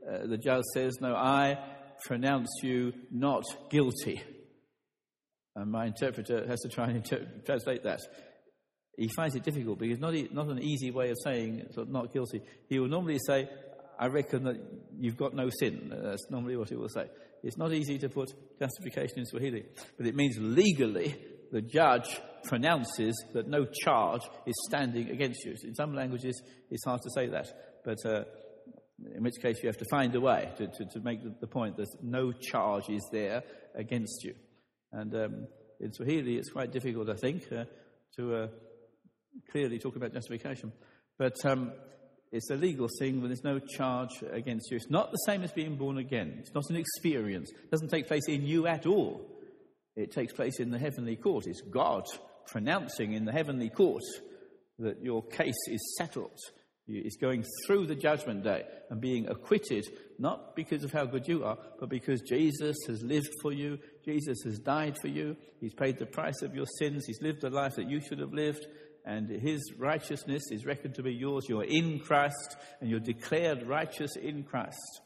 uh, the judge says, No, I pronounce you not guilty. And my interpreter has to try and inter- translate that. He finds it difficult because not, e- not an easy way of saying sort of not guilty. He will normally say, I reckon that you've got no sin. That's normally what he will say. It's not easy to put justification in Swahili, but it means legally the judge pronounces that no charge is standing against you. In some languages, it's hard to say that, but uh, in which case you have to find a way to, to, to make the, the, point that no charge is there against you. And um, in Swahili, it's quite difficult, I think, uh, to uh, clearly talk about justification. But um, it's a legal thing when there's no charge against you. It's not the same as being born again. It's not an experience. It doesn't take place in you at all. It takes place in the heavenly court. It's God pronouncing in the heavenly court that your case is settled. It's going through the judgment day and being acquitted, not because of how good you are, but because Jesus has lived for you. Jesus has died for you. He's paid the price of your sins. He's lived the life that you should have lived. And his righteousness is reckoned to be yours. You're in Christ and you're declared righteous in Christ.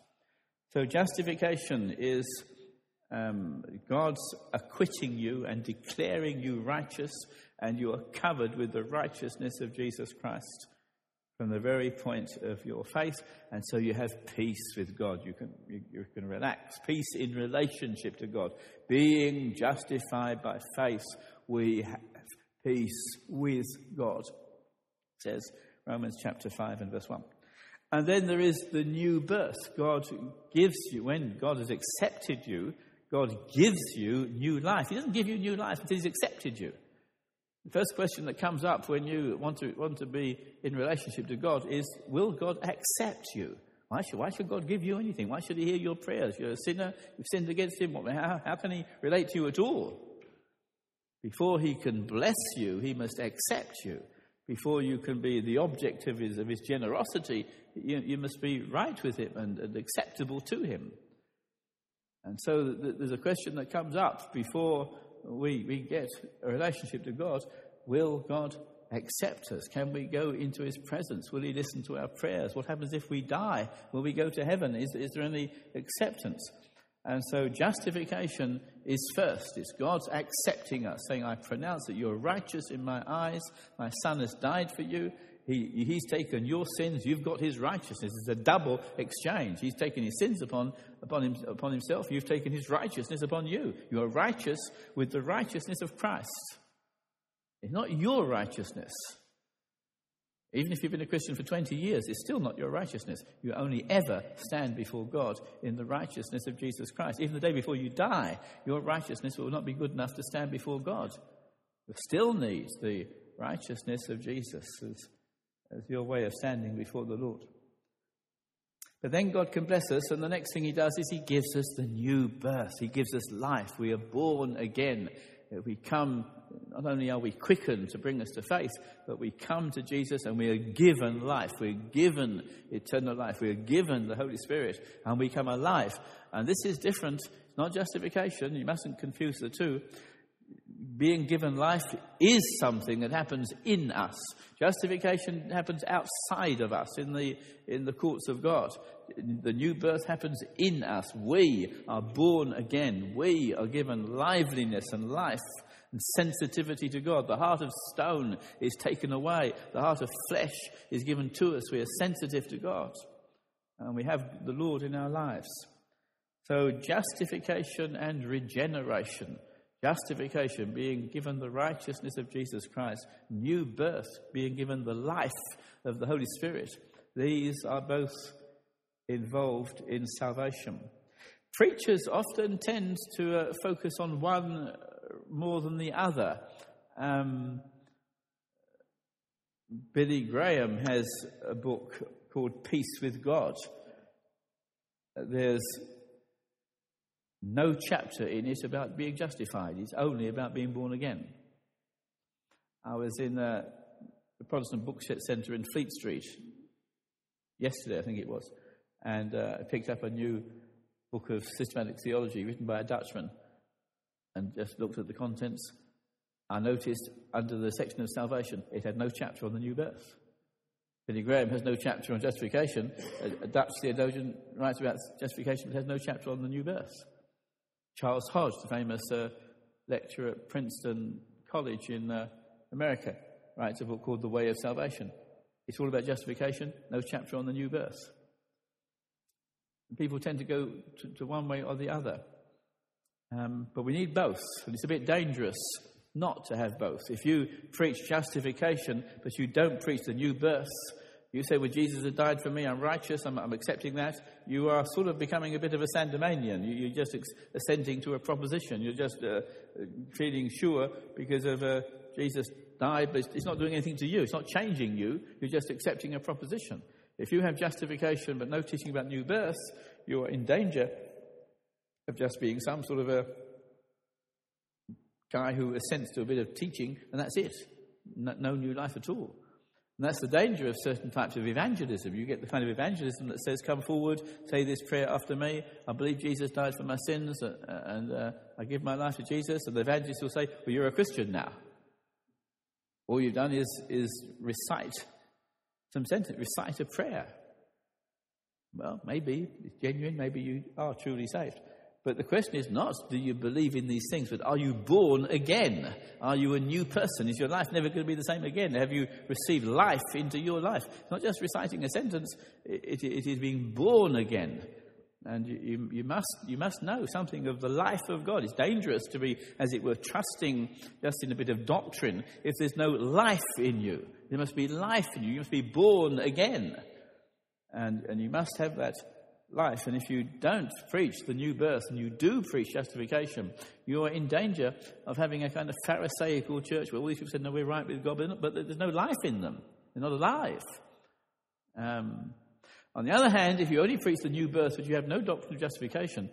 So justification is um, God's acquitting you and declaring you righteous, and you are covered with the righteousness of Jesus Christ from the very point of your faith, and so you have peace with God. You can, you, you can relax. Peace in relationship to God. Being justified by faith, we have peace with God, says Romans chapter 5 and verse 1. And then there is the new birth. God gives you, when God has accepted you, God gives you new life. He doesn't give you new life until He's accepted you. The first question that comes up when you want to, want to be in relationship to God is Will God accept you? Why should, why should God give you anything? Why should He hear your prayers? You're a sinner, you've sinned against Him. How, how can He relate to you at all? Before He can bless you, He must accept you. Before you can be the object of His, of his generosity, you, you must be right with Him and, and acceptable to Him. And so there's a question that comes up before we, we get a relationship to God. Will God accept us? Can we go into his presence? Will he listen to our prayers? What happens if we die? Will we go to heaven? Is, is there any acceptance? And so justification is first. It's God's accepting us, saying, I pronounce that you're righteous in my eyes. My son has died for you. He, he's taken your sins, you've got his righteousness. It's a double exchange. He's taken his sins upon, upon, him, upon himself, you've taken his righteousness upon you. You are righteous with the righteousness of Christ. It's not your righteousness. Even if you've been a Christian for 20 years, it's still not your righteousness. You only ever stand before God in the righteousness of Jesus Christ. Even the day before you die, your righteousness will not be good enough to stand before God. You still need the righteousness of Jesus as your way of standing before the Lord. But then God can bless us, and the next thing He does is He gives us the new birth. He gives us life. We are born again. We come, not only are we quickened to bring us to faith, but we come to Jesus and we are given life. We're given eternal life. We are given the Holy Spirit and we come alive. And this is different. Not justification. You mustn't confuse the two being given life is something that happens in us. Justification happens outside of us, in the, in the courts of God. The new birth happens in us. We are born again. We are given liveliness and life and sensitivity to God. The heart of stone is taken away. The heart of flesh is given to us. We are sensitive to God. And we have the Lord in our lives. So, justification and regeneration Justification, being given the righteousness of Jesus Christ. New birth, being given the life of the Holy Spirit. These are both involved in salvation. Preachers often tend to uh, focus on one more than the other. Um, Billy Graham has a book called Peace with God. There's no chapter in it about being justified. It's only about being born again. I was in uh, the Protestant Bookshop Centre in Fleet Street yesterday, I think it was, and uh, I picked up a new book of systematic theology written by a Dutchman and just looked at the contents. I noticed under the section of salvation, it had no chapter on the new birth. Billy Graham has no chapter on justification. A Dutch theologian writes about justification but has no chapter on the new birth. Charles Hodge, the famous uh, lecturer at Princeton College in uh, America, writes a book called The Way of Salvation. It's all about justification, no chapter on the new birth. People tend to go to, to one way or the other. Um, but we need both, and it's a bit dangerous not to have both. If you preach justification, but you don't preach the new birth, you say, well, Jesus has died for me, I'm righteous, I'm, I'm accepting that. You are sort of becoming a bit of a Sandemanian. You, are just assenting to a proposition. You're just uh, feeling sure because of uh, Jesus died, but it's not doing anything to you. It's not changing you. You're just accepting a proposition. If you have justification but no teaching about new birth, you are in danger of just being some sort of a guy who assents to a bit of teaching, and that's it. No, no new life at all. And that's the danger of certain types of evangelism. You get the kind of evangelism that says, Come forward, say this prayer after me. I believe Jesus died for my sins, uh, and uh, I give my life to Jesus. And the evangelist will say, Well, you're a Christian now. All you've done is, is recite some sentence, recite a prayer. Well, maybe it's genuine, maybe you are truly saved. But the question is not, do you believe in these things, but are you born again? Are you a new person? Is your life never going to be the same again? Have you received life into your life? It's not just reciting a sentence, it, it, it is being born again. And you, you, you, must, you must know something of the life of God. It's dangerous to be, as it were, trusting just in a bit of doctrine if there's no life in you. There must be life in you. You must be born again. And, and you must have that life. And if you don't preach the new birth and you do preach justification, you are in danger of having a kind of Pharisaical church where all these people say, no, we're right with God, but there's no life in them. They're not alive. Um, on the other hand, if you only preach the new birth but you have no doctrine of justification,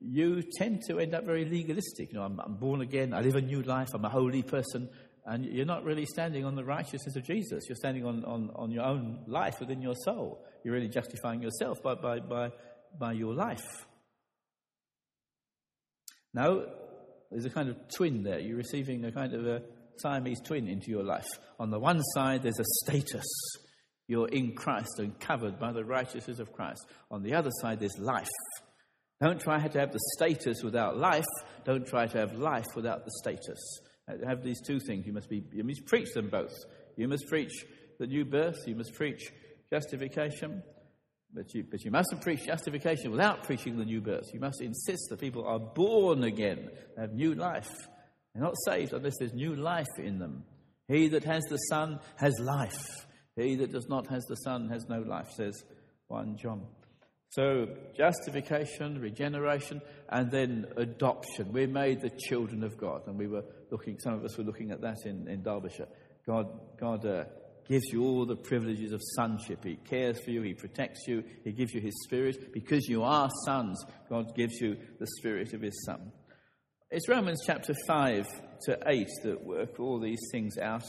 you tend to end up very legalistic. You know, I'm, I'm born again, I live a new life, I'm a holy person, and you're not really standing on the righteousness of Jesus. You're standing on, on, on your own life within your soul. You're really justifying yourself by, by, by, by your life. Now, there's a kind of twin there. You're receiving a kind of a Siamese twin into your life. On the one side, there's a status. You're in Christ and covered by the righteousness of Christ. On the other side, there's life. Don't try to have the status without life. Don't try to have life without the status. Have these two things. You must be. You must preach them both. You must preach the new birth. You must preach justification. But you, but you mustn't preach justification without preaching the new birth. You must insist that people are born again, have new life. They're not saved unless there's new life in them. He that has the Son has life. He that does not has the Son has no life, says 1 John. So, justification, regeneration, and then adoption. We're made the children of God. And we were looking, some of us were looking at that in, in Derbyshire. God, God uh, gives you all the privileges of sonship. He cares for you, He protects you, He gives you His Spirit. Because you are sons, God gives you the Spirit of His Son. It's Romans chapter 5 to 8 that work all these things out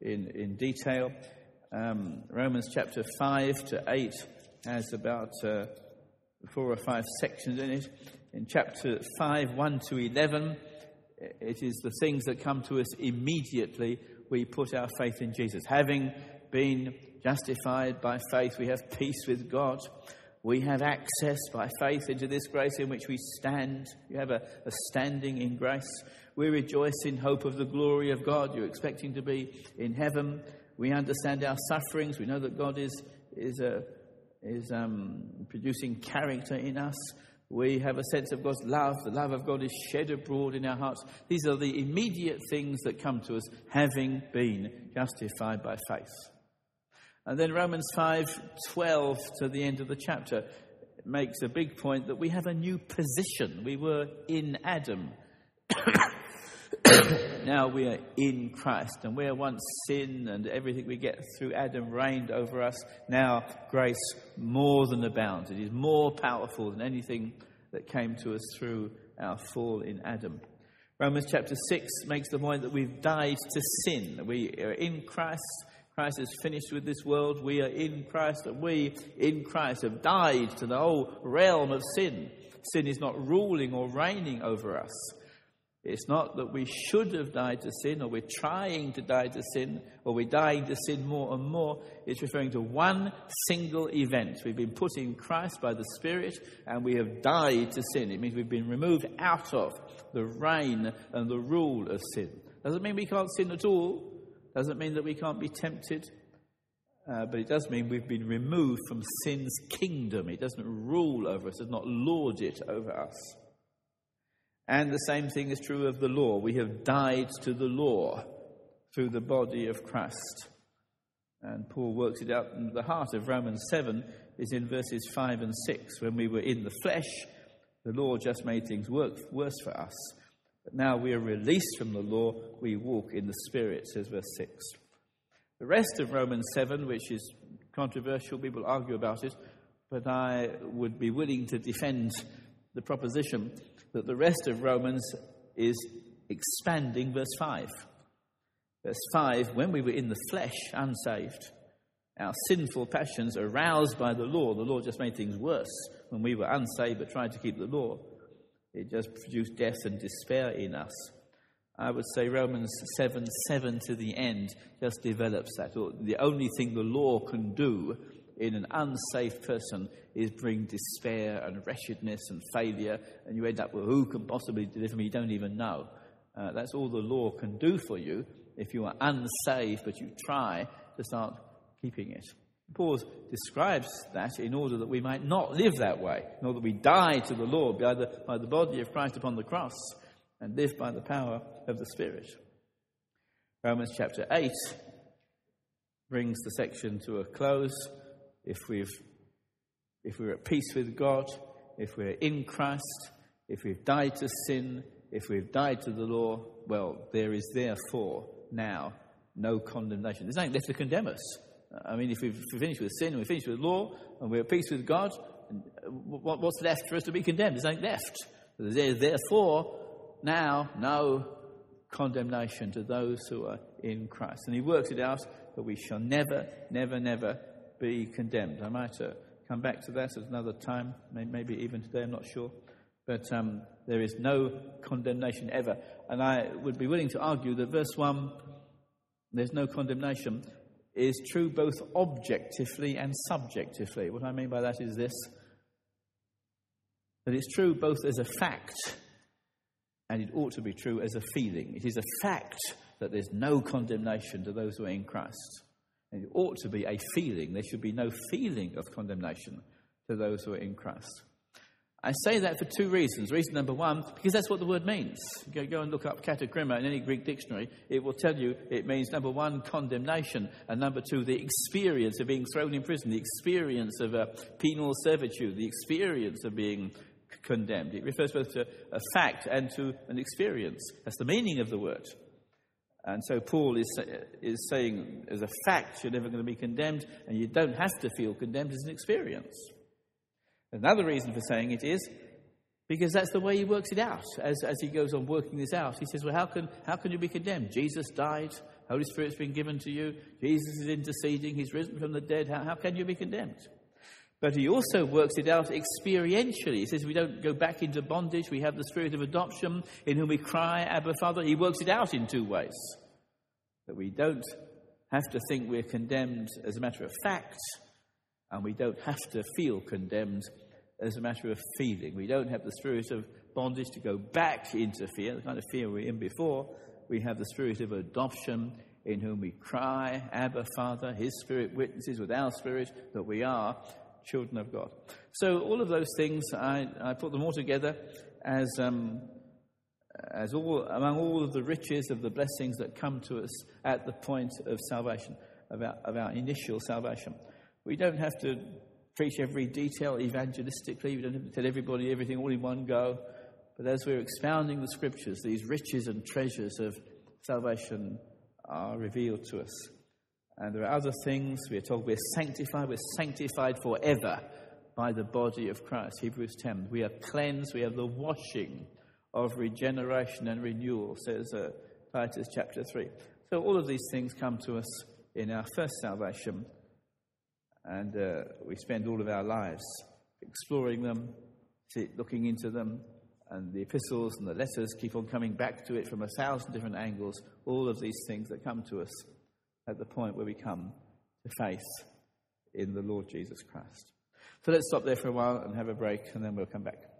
in, in detail. Um, Romans chapter 5 to 8 has about uh, four or five sections in it. In chapter 5, 1 to 11, It is the things that come to us immediately. We put our faith in Jesus. Having been justified by faith, we have peace with God. We have access by faith into this grace in which we stand. You have a, a, standing in grace. We rejoice in hope of the glory of God. You're expecting to be in heaven. We understand our sufferings. We know that God is, is, a, is um, producing character in us. We have a sense of God's love. The love of God is shed abroad in our hearts. These are the immediate things that come to us having been justified by faith. And then Romans 5:12 to the end of the chapter makes a big point that we have a new position. We were in Adam. now we are in Christ, and where once sin and everything we get through Adam reigned over us, now grace more than abounds. It is more powerful than anything that came to us through our fall in Adam. Romans chapter 6 makes the point that we've died to sin. We are in Christ Christ is finished with this world. We are in Christ, and we in Christ have died to the whole realm of sin. Sin is not ruling or reigning over us. It's not that we should have died to sin, or we're trying to die to sin, or we're dying to sin more and more. It's referring to one single event. We've been put in Christ by the Spirit, and we have died to sin. It means we've been removed out of the reign and the rule of sin. Doesn't mean we can't sin at all. Doesn't mean that we can't be tempted, uh, but it does mean we've been removed from sin's kingdom. It doesn't rule over us, it does not lord it over us. And the same thing is true of the law. We have died to the law through the body of Christ. And Paul works it out in the heart of Romans 7 is in verses 5 and 6. When we were in the flesh, the law just made things work worse for us. But now we are released from the law, we walk in the Spirit, says verse 6. The rest of Romans 7, which is controversial, people argue about it, but I would be willing to defend the proposition that the rest of Romans is expanding verse 5. Verse 5 when we were in the flesh, unsaved, our sinful passions aroused by the law, the law just made things worse when we were unsaved but tried to keep the law. It just produced death and despair in us. I would say Romans 7 7 to the end just develops that. The only thing the law can do in an unsafe person is bring despair and wretchedness and failure, and you end up with who can possibly deliver me? You don't even know. Uh, that's all the law can do for you if you are unsaved, but you try to start keeping it. Paul describes that in order that we might not live that way, in order that we die to the law by the, by the body of Christ upon the cross and live by the power of the Spirit. Romans chapter 8 brings the section to a close. If, we've, if we're at peace with God, if we're in Christ, if we've died to sin, if we've died to the law, well, there is therefore now no condemnation. There's nothing left to condemn us. I mean, if we've finished with sin and we're finished with law and we're at peace with God, what's left for us to be condemned? There's nothing left. There's therefore now no condemnation to those who are in Christ. And he works it out that we shall never, never, never be condemned. I might uh, come back to that at another time, maybe even today, I'm not sure. But um, there is no condemnation ever. And I would be willing to argue that verse 1, there's no condemnation, is true both objectively and subjectively. What I mean by that is this that it's true both as a fact and it ought to be true as a feeling. It is a fact that there's no condemnation to those who are in Christ. And it ought to be a feeling. There should be no feeling of condemnation to those who are in Christ. I say that for two reasons. Reason number one, because that's what the word means. Go, go and look up katakrima in any Greek dictionary. It will tell you it means number one, condemnation, and number two, the experience of being thrown in prison, the experience of a penal servitude, the experience of being condemned. It refers both to a fact and to an experience. That's the meaning of the word. And so Paul is, is saying, as a fact, you're never going to be condemned, and you don't have to feel condemned as an experience. Another reason for saying it is because that's the way he works it out as, as he goes on working this out. He says, Well, how can, how can you be condemned? Jesus died, Holy Spirit's been given to you, Jesus is interceding, he's risen from the dead. How, how can you be condemned? But he also works it out experientially. He says we don't go back into bondage. We have the spirit of adoption in whom we cry, Abba, Father. He works it out in two ways. That we don't have to think we're condemned as a matter of fact, and we don't have to feel condemned as a matter of feeling. We don't have the spirit of bondage to go back into fear, the kind of fear we were in before. We have the spirit of adoption in whom we cry, Abba, Father. His spirit witnesses with our spirit that we are children of God. So all of those things, I, I put them all together as, um, as all, among all of the riches of the blessings that come to us at the point of salvation, of our, of our initial salvation. We don't have to preach every detail evangelistically. We don't have to tell everybody everything all in one go. But as we're expounding the scriptures, these riches and treasures of salvation are revealed to us. And there are other things. We're told we're sanctified. We're sanctified forever by the body of Christ. Hebrews 10. We are cleansed. We have the washing of regeneration and renewal, says uh, Titus chapter 3. So all of these things come to us in our first salvation. And uh, we spend all of our lives exploring them, looking into them. And the epistles and the letters keep on coming back to it from a thousand different angles. All of these things that come to us at the point where we come to faith in the Lord Jesus Christ. So let's stop there for a while and have a break, and then we'll come back.